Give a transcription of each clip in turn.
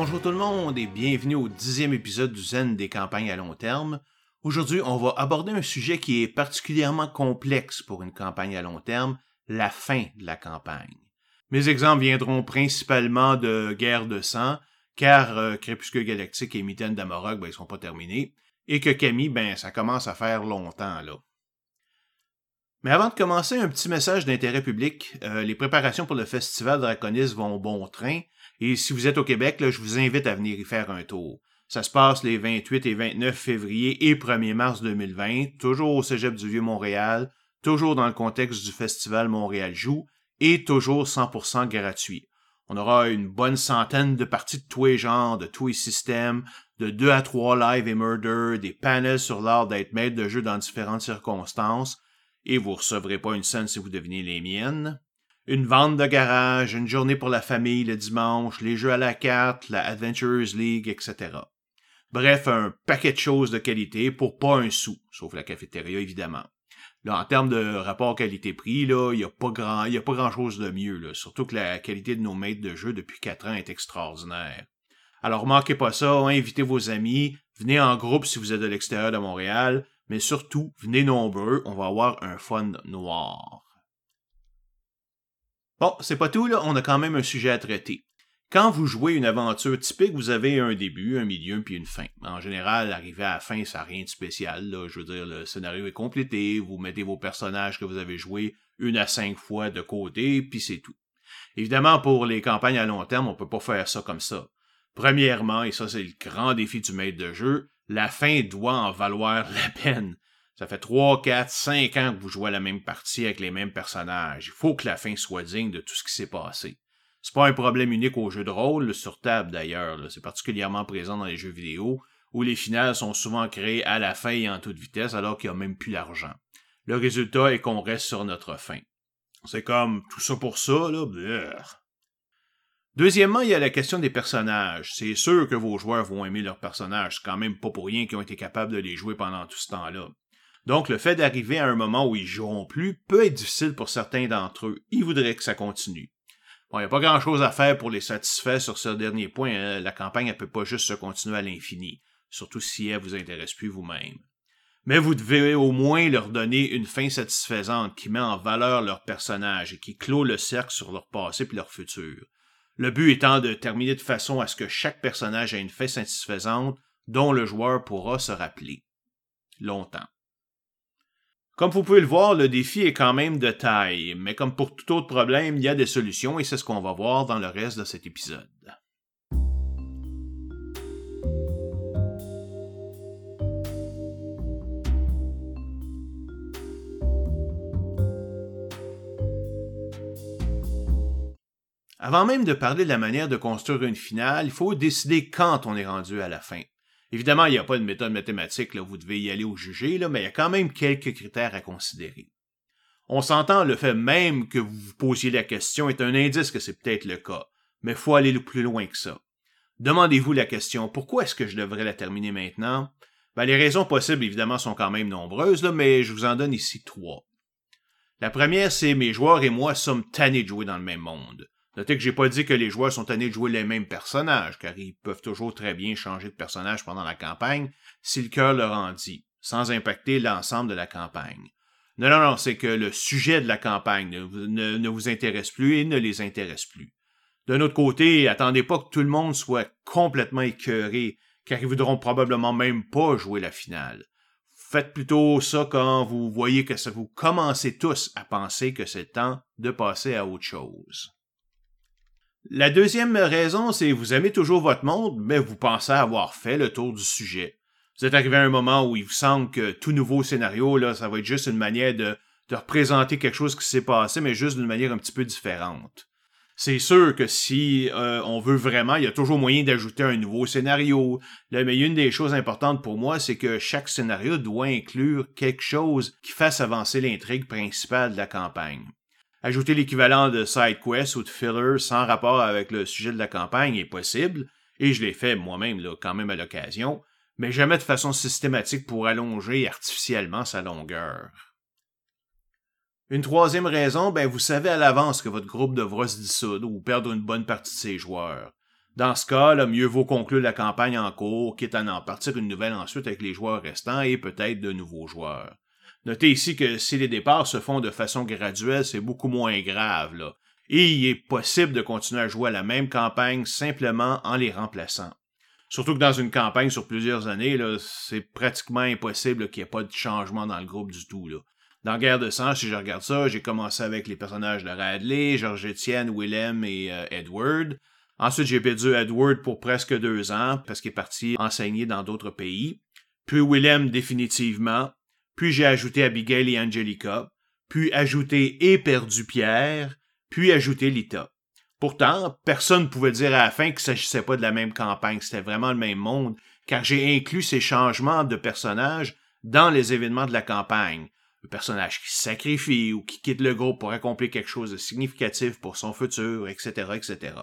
Bonjour tout le monde et bienvenue au dixième épisode du Zen des campagnes à long terme. Aujourd'hui, on va aborder un sujet qui est particulièrement complexe pour une campagne à long terme, la fin de la campagne. Mes exemples viendront principalement de Guerre de sang, car euh, Crépuscule Galactique et Mitaine d'Amorog, ben, sont pas terminés, et que Camille, ben, ça commence à faire longtemps, là. Mais avant de commencer, un petit message d'intérêt public. Euh, les préparations pour le Festival Draconis vont bon train, et si vous êtes au Québec, je vous invite à venir y faire un tour. Ça se passe les 28 et 29 février et 1er mars 2020, toujours au Cégep du Vieux-Montréal, toujours dans le contexte du Festival Montréal Joue, et toujours 100% gratuit. On aura une bonne centaine de parties de tous les genres, de tous les systèmes, de 2 à 3 live et murder, des panels sur l'art d'être maître de jeu dans différentes circonstances, et vous recevrez pas une scène si vous devinez les miennes une vente de garage, une journée pour la famille le dimanche, les jeux à la carte, la Adventurers League, etc. Bref, un paquet de choses de qualité pour pas un sou, sauf la cafétéria évidemment. Là, en termes de rapport qualité-prix, là, il n'y a pas grand, y a pas grand chose de mieux, là. Surtout que la qualité de nos maîtres de jeu depuis quatre ans est extraordinaire. Alors, manquez pas ça, invitez vos amis, venez en groupe si vous êtes de l'extérieur de Montréal, mais surtout, venez nombreux, on va avoir un fun noir. Bon, c'est pas tout, là, on a quand même un sujet à traiter. Quand vous jouez une aventure typique, vous avez un début, un milieu, puis une fin. En général, arriver à la fin, ça n'a rien de spécial. Là. Je veux dire, le scénario est complété, vous mettez vos personnages que vous avez joués une à cinq fois de côté, puis c'est tout. Évidemment, pour les campagnes à long terme, on peut pas faire ça comme ça. Premièrement, et ça c'est le grand défi du maître de jeu, la fin doit en valoir la peine. Ça fait 3, 4, 5 ans que vous jouez la même partie avec les mêmes personnages. Il faut que la fin soit digne de tout ce qui s'est passé. C'est pas un problème unique au jeu de rôle, sur table d'ailleurs. C'est particulièrement présent dans les jeux vidéo, où les finales sont souvent créées à la fin et en toute vitesse, alors qu'il n'y a même plus d'argent. Le résultat est qu'on reste sur notre fin. C'est comme tout ça pour ça, là. Deuxièmement, il y a la question des personnages. C'est sûr que vos joueurs vont aimer leurs personnages. C'est quand même pas pour rien qu'ils ont été capables de les jouer pendant tout ce temps-là. Donc, le fait d'arriver à un moment où ils joueront plus peut être difficile pour certains d'entre eux. Ils voudraient que ça continue. Bon, il n'y a pas grand-chose à faire pour les satisfaire sur ce dernier point. Hein. La campagne ne peut pas juste se continuer à l'infini, surtout si elle vous intéresse plus vous-même. Mais vous devez au moins leur donner une fin satisfaisante qui met en valeur leur personnage et qui clôt le cercle sur leur passé et leur futur. Le but étant de terminer de façon à ce que chaque personnage ait une fin satisfaisante dont le joueur pourra se rappeler. Longtemps. Comme vous pouvez le voir, le défi est quand même de taille, mais comme pour tout autre problème, il y a des solutions et c'est ce qu'on va voir dans le reste de cet épisode. Avant même de parler de la manière de construire une finale, il faut décider quand on est rendu à la fin. Évidemment, il n'y a pas de méthode mathématique, là, vous devez y aller au jugé, là, mais il y a quand même quelques critères à considérer. On s'entend, le fait même que vous vous posiez la question est un indice que c'est peut-être le cas, mais faut aller le plus loin que ça. Demandez-vous la question, pourquoi est-ce que je devrais la terminer maintenant? Ben, les raisons possibles, évidemment, sont quand même nombreuses, là, mais je vous en donne ici trois. La première, c'est mes joueurs et moi sommes tannés de jouer dans le même monde. Notez que j'ai pas dit que les joueurs sont tannés de jouer les mêmes personnages, car ils peuvent toujours très bien changer de personnage pendant la campagne si le cœur leur en dit, sans impacter l'ensemble de la campagne. Non, non, non, c'est que le sujet de la campagne ne, vous intéresse plus et ne les intéresse plus. D'un autre côté, attendez pas que tout le monde soit complètement écœuré, car ils voudront probablement même pas jouer la finale. Faites plutôt ça quand vous voyez que ça vous commencez tous à penser que c'est temps de passer à autre chose. La deuxième raison, c'est vous aimez toujours votre monde, mais vous pensez avoir fait le tour du sujet. Vous êtes arrivé à un moment où il vous semble que tout nouveau scénario, là, ça va être juste une manière de, représenter quelque chose qui s'est passé, mais juste d'une manière un petit peu différente. C'est sûr que si euh, on veut vraiment, il y a toujours moyen d'ajouter un nouveau scénario. Mais une des choses importantes pour moi, c'est que chaque scénario doit inclure quelque chose qui fasse avancer l'intrigue principale de la campagne. Ajouter l'équivalent de side quest ou de filler sans rapport avec le sujet de la campagne est possible, et je l'ai fait moi-même quand même à l'occasion, mais jamais de façon systématique pour allonger artificiellement sa longueur. Une troisième raison, ben vous savez à l'avance que votre groupe devra se dissoudre ou perdre une bonne partie de ses joueurs. Dans ce cas, là, mieux vaut conclure la campagne en cours, quitte à en partir une nouvelle ensuite avec les joueurs restants et peut-être de nouveaux joueurs. Notez ici que si les départs se font de façon graduelle, c'est beaucoup moins grave, là. Et il est possible de continuer à jouer à la même campagne simplement en les remplaçant. Surtout que dans une campagne sur plusieurs années, c'est pratiquement impossible qu'il n'y ait pas de changement dans le groupe du tout. Là. Dans Guerre de sang, si je regarde ça, j'ai commencé avec les personnages de Radley, George Etienne, Willem et euh, Edward. Ensuite, j'ai perdu Edward pour presque deux ans parce qu'il est parti enseigner dans d'autres pays. Puis Willem définitivement. Puis j'ai ajouté Abigail et Angelica. Puis ajouté et perdu Pierre. Puis ajouté Lita. Pourtant, personne ne pouvait dire à la fin qu'il ne s'agissait pas de la même campagne, c'était vraiment le même monde, car j'ai inclus ces changements de personnages dans les événements de la campagne. Le personnage qui se sacrifie ou qui quitte le groupe pour accomplir quelque chose de significatif pour son futur, etc., etc.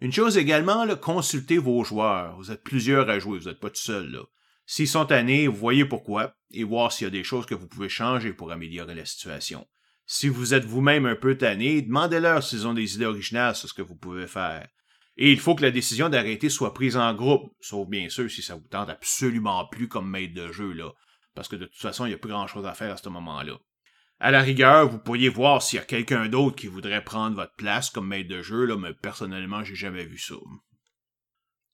Une chose également, là, consultez vos joueurs. Vous êtes plusieurs à jouer, vous n'êtes pas tout seul. Là. S'ils sont tannés, voyez pourquoi, et voir s'il y a des choses que vous pouvez changer pour améliorer la situation. Si vous êtes vous-même un peu tanné, demandez-leur s'ils ont des idées originales sur ce que vous pouvez faire. Et il faut que la décision d'arrêter soit prise en groupe, sauf bien sûr si ça vous tente absolument plus comme maître de jeu, là. Parce que de toute façon, il n'y a plus grand-chose à faire à ce moment-là. À la rigueur, vous pourriez voir s'il y a quelqu'un d'autre qui voudrait prendre votre place comme maître de jeu, là, mais personnellement, j'ai jamais vu ça.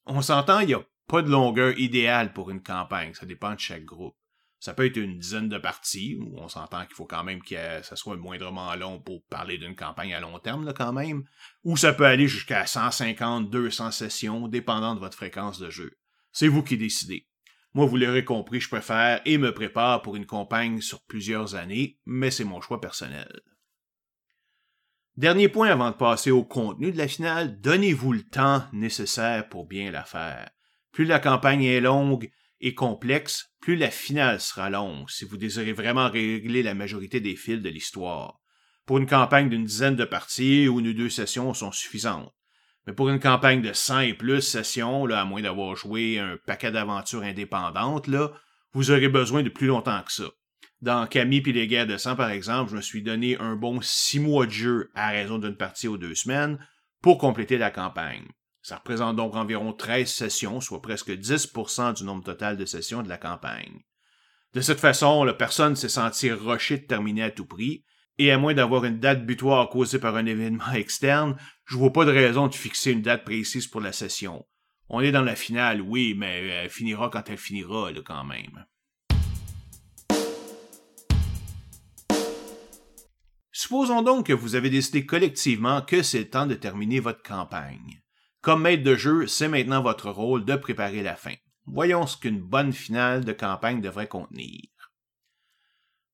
On s'entend, il n'y a pas de longueur idéale pour une campagne, ça dépend de chaque groupe. Ça peut être une dizaine de parties, où on s'entend qu'il faut quand même que ça soit moindrement long pour parler d'une campagne à long terme, là, quand même. Ou ça peut aller jusqu'à 150, 200 sessions, dépendant de votre fréquence de jeu. C'est vous qui décidez. Moi, vous l'aurez compris, je préfère et me prépare pour une campagne sur plusieurs années, mais c'est mon choix personnel. Dernier point avant de passer au contenu de la finale, donnez-vous le temps nécessaire pour bien la faire. Plus la campagne est longue et complexe, plus la finale sera longue si vous désirez vraiment régler la majorité des fils de l'histoire. Pour une campagne d'une dizaine de parties, une ou deux sessions sont suffisantes. Mais pour une campagne de 100 et plus sessions, là, à moins d'avoir joué un paquet d'aventures indépendantes, là, vous aurez besoin de plus longtemps que ça. Dans Camille puis les guerres de sang, par exemple, je me suis donné un bon six mois de jeu à raison d'une partie aux deux semaines pour compléter la campagne. Ça représente donc environ 13 sessions, soit presque 10% du nombre total de sessions de la campagne. De cette façon, la personne s'est senti rushée de terminer à tout prix, et à moins d'avoir une date butoir causée par un événement externe, je vois pas de raison de fixer une date précise pour la session. On est dans la finale, oui, mais elle finira quand elle finira, là, quand même. Supposons donc que vous avez décidé collectivement que c'est le temps de terminer votre campagne. Comme maître de jeu, c'est maintenant votre rôle de préparer la fin. Voyons ce qu'une bonne finale de campagne devrait contenir.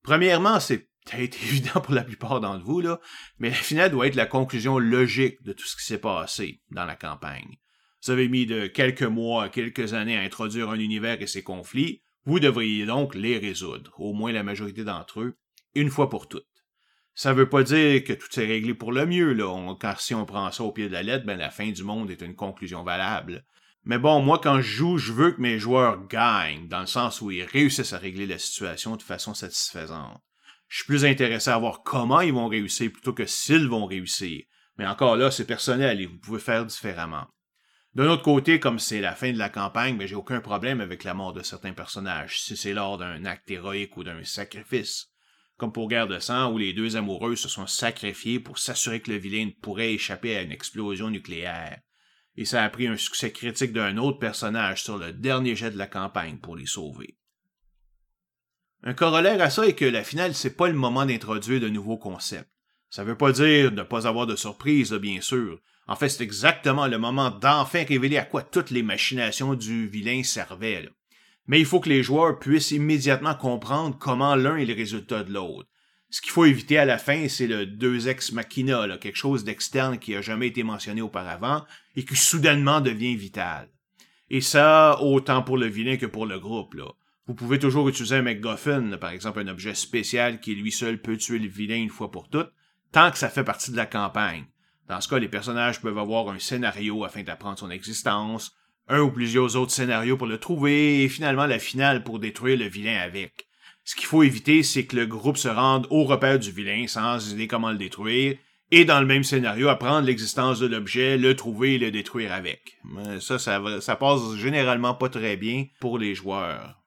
Premièrement, c'est peut-être évident pour la plupart d'entre vous, là, mais la finale doit être la conclusion logique de tout ce qui s'est passé dans la campagne. Vous avez mis de quelques mois à quelques années à introduire un univers et ses conflits, vous devriez donc les résoudre, au moins la majorité d'entre eux, une fois pour toutes. Ça veut pas dire que tout est réglé pour le mieux, là. car si on prend ça au pied de la lettre, ben la fin du monde est une conclusion valable. Mais bon, moi, quand je joue, je veux que mes joueurs gagnent, dans le sens où ils réussissent à régler la situation de façon satisfaisante. Je suis plus intéressé à voir comment ils vont réussir plutôt que s'ils vont réussir. Mais encore là, c'est personnel et vous pouvez faire différemment. D'un autre côté, comme c'est la fin de la campagne, mais j'ai aucun problème avec la mort de certains personnages, si c'est lors d'un acte héroïque ou d'un sacrifice comme pour Guerre de sang, où les deux amoureux se sont sacrifiés pour s'assurer que le vilain ne pourrait échapper à une explosion nucléaire. Et ça a pris un succès critique d'un autre personnage sur le dernier jet de la campagne pour les sauver. Un corollaire à ça est que la finale, c'est pas le moment d'introduire de nouveaux concepts. Ça veut pas dire ne pas avoir de surprise, bien sûr. En fait, c'est exactement le moment d'enfin révéler à quoi toutes les machinations du vilain servaient mais il faut que les joueurs puissent immédiatement comprendre comment l'un est le résultat de l'autre. Ce qu'il faut éviter à la fin, c'est le deux ex machina, quelque chose d'externe qui a jamais été mentionné auparavant et qui soudainement devient vital. Et ça, autant pour le vilain que pour le groupe, là. Vous pouvez toujours utiliser un MacGuffin, par exemple un objet spécial qui lui seul peut tuer le vilain une fois pour toutes, tant que ça fait partie de la campagne. Dans ce cas, les personnages peuvent avoir un scénario afin d'apprendre son existence, un ou plusieurs autres scénarios pour le trouver, et finalement la finale pour détruire le vilain avec. Ce qu'il faut éviter, c'est que le groupe se rende au repère du vilain sans idée comment le détruire, et dans le même scénario, apprendre l'existence de l'objet, le trouver et le détruire avec. Ça, ça, ça passe généralement pas très bien pour les joueurs.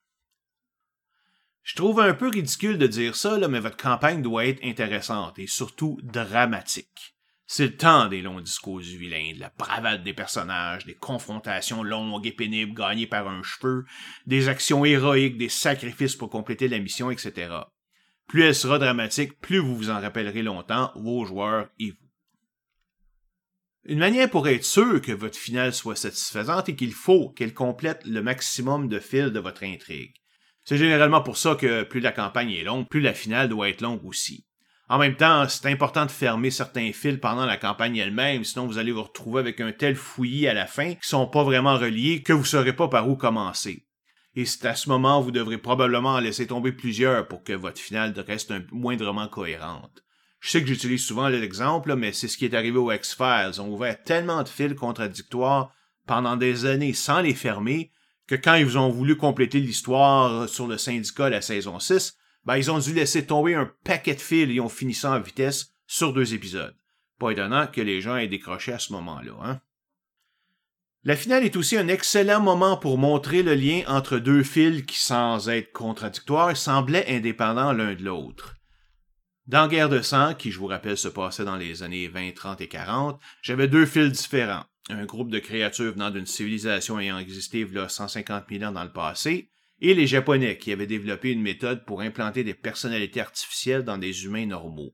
Je trouve un peu ridicule de dire ça, mais votre campagne doit être intéressante et surtout dramatique. C'est le temps des longs discours du vilain, de la bravade des personnages, des confrontations longues et pénibles gagnées par un cheveu, des actions héroïques, des sacrifices pour compléter la mission, etc. Plus elle sera dramatique, plus vous vous en rappellerez longtemps, vos joueurs et vous. Une manière pour être sûr que votre finale soit satisfaisante est qu'il faut qu'elle complète le maximum de fils de votre intrigue. C'est généralement pour ça que plus la campagne est longue, plus la finale doit être longue aussi. En même temps, c'est important de fermer certains fils pendant la campagne elle-même, sinon vous allez vous retrouver avec un tel fouillis à la fin qui sont pas vraiment reliés que vous saurez pas par où commencer. Et c'est à ce moment vous devrez probablement en laisser tomber plusieurs pour que votre finale reste un moindrement cohérente. Je sais que j'utilise souvent l'exemple, mais c'est ce qui est arrivé aux X-Files. On ouvert tellement de fils contradictoires pendant des années sans les fermer que quand ils ont voulu compléter l'histoire sur le syndicat la saison 6, ben, ils ont dû laisser tomber un paquet de fils et ont fini ça en vitesse sur deux épisodes. Pas étonnant que les gens aient décroché à ce moment-là, hein? La finale est aussi un excellent moment pour montrer le lien entre deux fils qui, sans être contradictoires, semblaient indépendants l'un de l'autre. Dans Guerre de sang, qui je vous rappelle se passait dans les années 20, 30 et 40, j'avais deux fils différents un groupe de créatures venant d'une civilisation ayant existé il 150 000 ans dans le passé, et les Japonais qui avaient développé une méthode pour implanter des personnalités artificielles dans des humains normaux.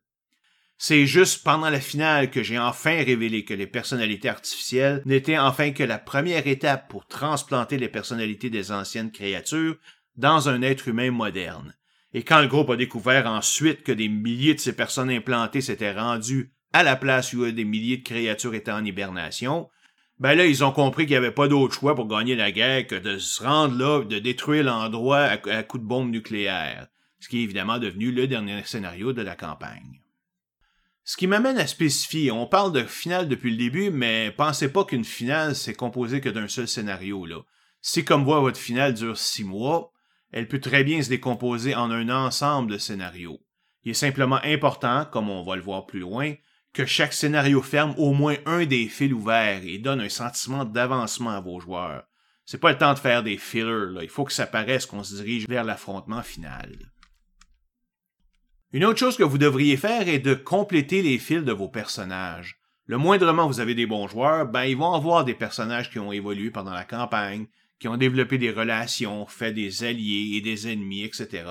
C'est juste pendant la finale que j'ai enfin révélé que les personnalités artificielles n'étaient enfin que la première étape pour transplanter les personnalités des anciennes créatures dans un être humain moderne. Et quand le groupe a découvert ensuite que des milliers de ces personnes implantées s'étaient rendues à la place où des milliers de créatures étaient en hibernation, ben là, ils ont compris qu'il n'y avait pas d'autre choix pour gagner la guerre que de se rendre là, de détruire l'endroit à, à coup de bombe nucléaire, ce qui est évidemment devenu le dernier scénario de la campagne. Ce qui m'amène à spécifier, on parle de finale depuis le début, mais pensez pas qu'une finale c'est composé que d'un seul scénario là. Si comme moi votre finale dure six mois, elle peut très bien se décomposer en un ensemble de scénarios. Il est simplement important, comme on va le voir plus loin, que chaque scénario ferme au moins un des fils ouverts et donne un sentiment d'avancement à vos joueurs. C'est pas le temps de faire des fillers, là. il faut que ça paraisse qu'on se dirige vers l'affrontement final. Une autre chose que vous devriez faire est de compléter les fils de vos personnages. Le moindrement vous avez des bons joueurs, ben ils vont avoir des personnages qui ont évolué pendant la campagne, qui ont développé des relations, fait des alliés et des ennemis, etc.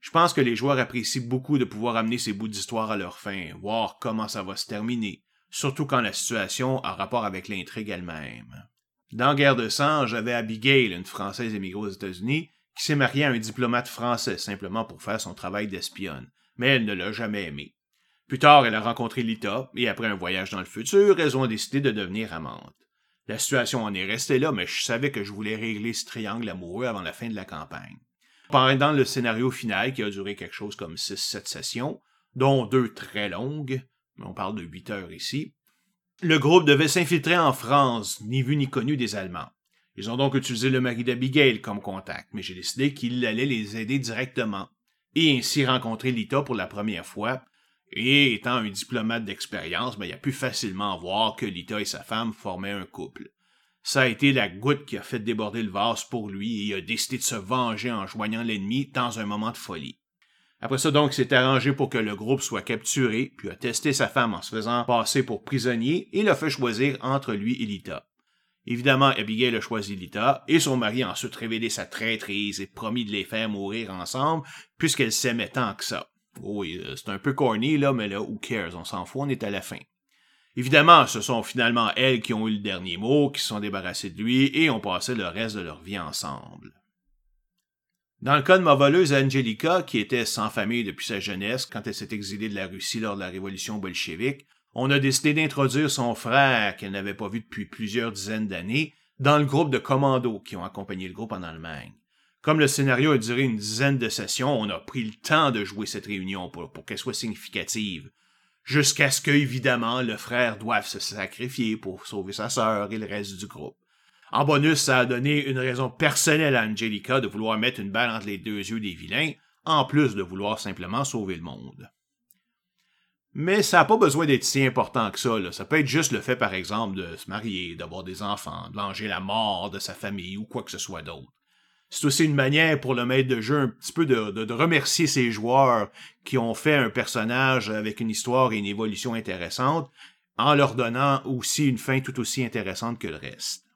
Je pense que les joueurs apprécient beaucoup de pouvoir amener ces bouts d'histoire à leur fin, voir comment ça va se terminer, surtout quand la situation a rapport avec l'intrigue elle-même. Dans Guerre de sang, j'avais Abigail, une Française émigrée aux États-Unis, qui s'est mariée à un diplomate français simplement pour faire son travail d'espionne, mais elle ne l'a jamais aimé. Plus tard, elle a rencontré Lita, et après un voyage dans le futur, elles ont décidé de devenir amantes. La situation en est restée là, mais je savais que je voulais régler ce triangle amoureux avant la fin de la campagne. Pendant le scénario final, qui a duré quelque chose comme 6-7 sessions, dont deux très longues, on parle de 8 heures ici, le groupe devait s'infiltrer en France, ni vu ni connu des Allemands. Ils ont donc utilisé le mari d'Abigail comme contact, mais j'ai décidé qu'il allait les aider directement, et ainsi rencontrer Lita pour la première fois, et étant un diplomate d'expérience, ben, il a pu facilement voir que Lita et sa femme formaient un couple. Ça a été la goutte qui a fait déborder le vase pour lui et a décidé de se venger en joignant l'ennemi dans un moment de folie. Après ça, donc, s'est arrangé pour que le groupe soit capturé, puis a testé sa femme en se faisant passer pour prisonnier et l'a fait choisir entre lui et Lita. Évidemment, Abigail a choisi Lita, et son mari a ensuite révélé sa traîtrise et promis de les faire mourir ensemble, puisqu'elle s'aimait tant que ça. Oui, euh, c'est un peu corny, là, mais là, who cares, on s'en fout, on est à la fin. Évidemment, ce sont finalement elles qui ont eu le dernier mot, qui se sont débarrassées de lui et ont passé le reste de leur vie ensemble. Dans le cas de ma voleuse Angelica, qui était sans famille depuis sa jeunesse quand elle s'est exilée de la Russie lors de la révolution bolchevique, on a décidé d'introduire son frère, qu'elle n'avait pas vu depuis plusieurs dizaines d'années, dans le groupe de commandos qui ont accompagné le groupe en Allemagne. Comme le scénario a duré une dizaine de sessions, on a pris le temps de jouer cette réunion pour qu'elle soit significative jusqu'à ce que, évidemment, le frère doive se sacrifier pour sauver sa sœur et le reste du groupe. En bonus, ça a donné une raison personnelle à Angelica de vouloir mettre une balle entre les deux yeux des vilains, en plus de vouloir simplement sauver le monde. Mais ça n'a pas besoin d'être si important que ça. Là. Ça peut être juste le fait, par exemple, de se marier, d'avoir des enfants, de venger la mort de sa famille ou quoi que ce soit d'autre. C'est aussi une manière pour le maître de jeu un petit peu de, remercier ses joueurs qui ont fait un personnage avec une histoire et une évolution intéressante, en leur donnant aussi une fin tout aussi intéressante que le reste.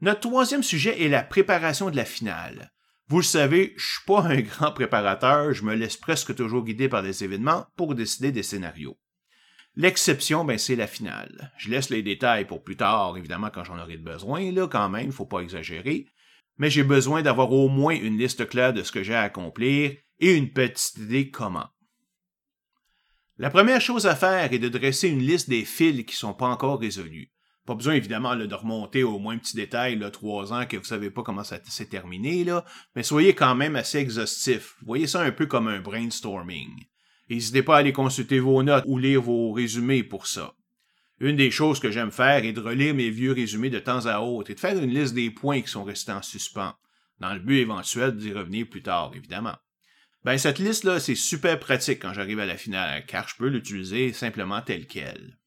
Notre troisième sujet est la préparation de la finale. Vous le savez, je suis pas un grand préparateur, je me laisse presque toujours guider par des événements pour décider des scénarios. L'exception, ben, c'est la finale. Je laisse les détails pour plus tard, évidemment, quand j'en aurai besoin, là, quand même, faut pas exagérer. Mais j'ai besoin d'avoir au moins une liste claire de ce que j'ai à accomplir et une petite idée comment. La première chose à faire est de dresser une liste des fils qui sont pas encore résolus. Pas besoin évidemment de remonter au moins un petit détail, là, trois ans que vous savez pas comment ça s'est terminé, mais soyez quand même assez exhaustif. Voyez ça un peu comme un brainstorming. N'hésitez pas à aller consulter vos notes ou lire vos résumés pour ça. Une des choses que j'aime faire est de relire mes vieux résumés de temps à autre et de faire une liste des points qui sont restés en suspens, dans le but éventuel d'y revenir plus tard, évidemment. Ben, cette liste-là, c'est super pratique quand j'arrive à la finale, car je peux l'utiliser simplement telle qu'elle.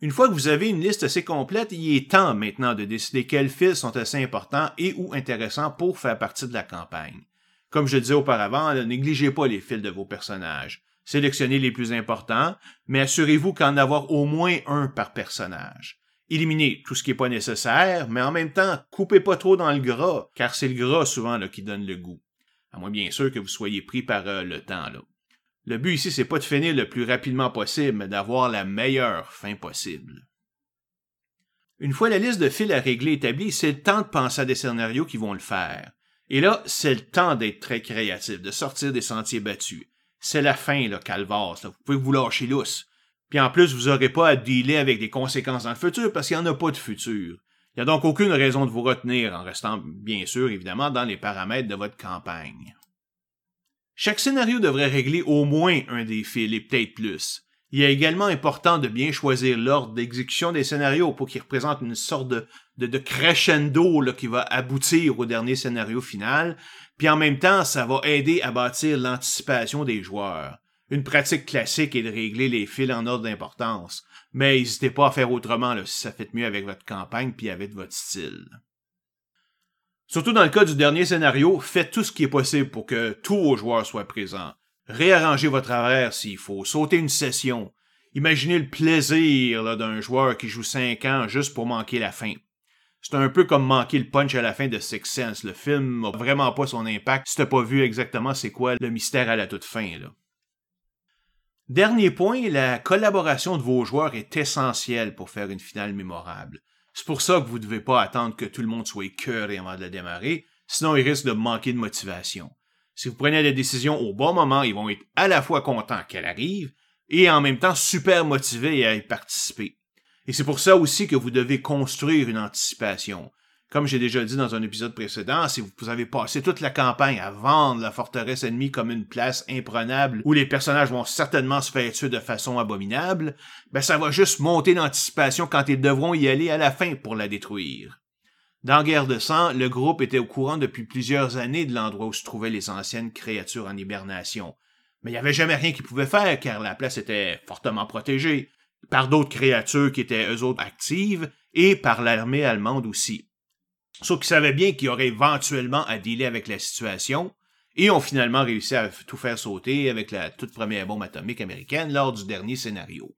Une fois que vous avez une liste assez complète, il est temps maintenant de décider quels fils sont assez importants et ou intéressants pour faire partie de la campagne. Comme je disais auparavant, négligez pas les fils de vos personnages. Sélectionnez les plus importants, mais assurez-vous qu'en avoir au moins un par personnage. Éliminez tout ce qui n'est pas nécessaire, mais en même temps, coupez pas trop dans le gras, car c'est le gras souvent qui donne le goût. À moins bien sûr que vous soyez pris par euh, le temps. Là. Le but ici, c'est pas de finir le plus rapidement possible, mais d'avoir la meilleure fin possible. Une fois la liste de fils à régler établie, c'est le temps de penser à des scénarios qui vont le faire. Et là, c'est le temps d'être très créatif, de sortir des sentiers battus. C'est la fin, là, calvaire. Vous pouvez vous lâcher lousse. Puis en plus, vous n'aurez pas à dealer avec des conséquences dans le futur parce qu'il n'y en a pas de futur. Il n'y a donc aucune raison de vous retenir en restant, bien sûr, évidemment, dans les paramètres de votre campagne. Chaque scénario devrait régler au moins un des fils et peut-être plus. Il est également important de bien choisir l'ordre d'exécution des scénarios pour qu'ils représentent une sorte de, crescendo qui va aboutir au dernier scénario final, puis en même temps, ça va aider à bâtir l'anticipation des joueurs. Une pratique classique est de régler les fils en ordre d'importance, mais n'hésitez pas à faire autrement si ça fait mieux avec votre campagne puis avec votre style. Surtout dans le cas du dernier scénario, faites tout ce qui est possible pour que tous vos joueurs soient présents. Réarrangez votre horaire s'il faut, sautez une session. Imaginez le plaisir d'un joueur qui joue 5 ans juste pour manquer la fin. C'est un peu comme manquer le punch à la fin de Six Sense. Le film n'a vraiment pas son impact si t'as pas vu exactement c'est quoi le mystère à la toute fin. Dernier point, la collaboration de vos joueurs est essentielle pour faire une finale mémorable. C'est pour ça que vous ne devez pas attendre que tout le monde soit et avant de la démarrer, sinon il risque de manquer de motivation. Si vous prenez la décision au bon moment, ils vont être à la fois contents qu'elle arrive et en même temps super motivés à y participer. Et c'est pour ça aussi que vous devez construire une anticipation. Comme j'ai déjà dit dans un épisode précédent, si vous avez passé toute la campagne à vendre la forteresse ennemie comme une place imprenable où les personnages vont certainement se faire tuer de façon abominable, ben ça va juste monter l'anticipation quand ils devront y aller à la fin pour la détruire. Dans Guerre de sang, le groupe était au courant depuis plusieurs années de l'endroit où se trouvaient les anciennes créatures en hibernation. Mais il n'y avait jamais rien qu'ils pouvaient faire car la place était fortement protégée par d'autres créatures qui étaient eux autres actives et par l'armée allemande aussi. Sauf qu'ils savaient bien qu'il y aurait éventuellement à dealer avec la situation, et ont finalement réussi à tout faire sauter avec la toute première bombe atomique américaine lors du dernier scénario.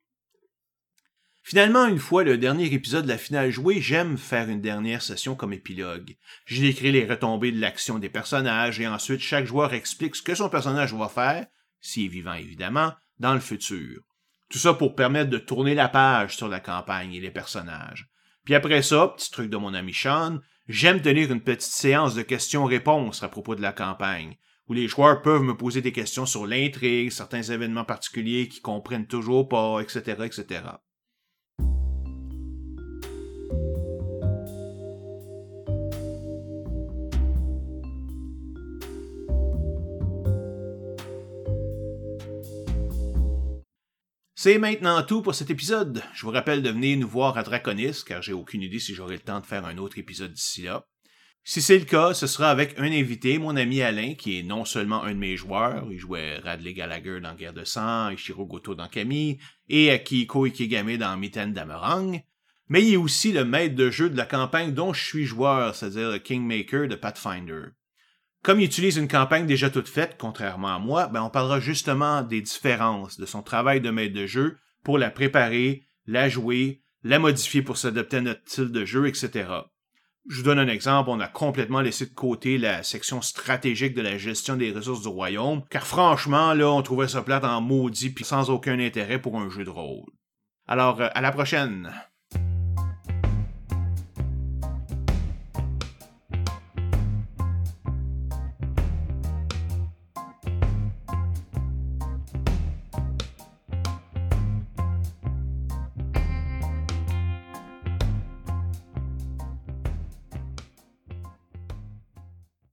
Finalement, une fois le dernier épisode de la finale joué, j'aime faire une dernière session comme épilogue. J'y décris les retombées de l'action des personnages et ensuite chaque joueur explique ce que son personnage va faire, s'il est vivant évidemment, dans le futur. Tout ça pour permettre de tourner la page sur la campagne et les personnages. Puis après ça, petit truc de mon ami Sean, J'aime tenir une petite séance de questions-réponses à propos de la campagne, où les joueurs peuvent me poser des questions sur l'intrigue, certains événements particuliers qu'ils comprennent toujours pas, etc., etc. C'est maintenant tout pour cet épisode. Je vous rappelle de venir nous voir à Draconis, car j'ai aucune idée si j'aurai le temps de faire un autre épisode d'ici là. Si c'est le cas, ce sera avec un invité, mon ami Alain, qui est non seulement un de mes joueurs, il jouait Radley Gallagher dans Guerre de sang, Ishiro Goto dans Camille, et Akiko Ikigame dans Mitten d'Amerang, mais il est aussi le maître de jeu de la campagne dont je suis joueur, c'est-à-dire le Kingmaker de Pathfinder. Comme il utilise une campagne déjà toute faite, contrairement à moi, ben on parlera justement des différences de son travail de maître de jeu pour la préparer, la jouer, la modifier pour s'adapter à notre style de jeu, etc. Je vous donne un exemple, on a complètement laissé de côté la section stratégique de la gestion des ressources du royaume, car franchement, là, on trouvait ça plate en maudit puis sans aucun intérêt pour un jeu de rôle. Alors, euh, à la prochaine!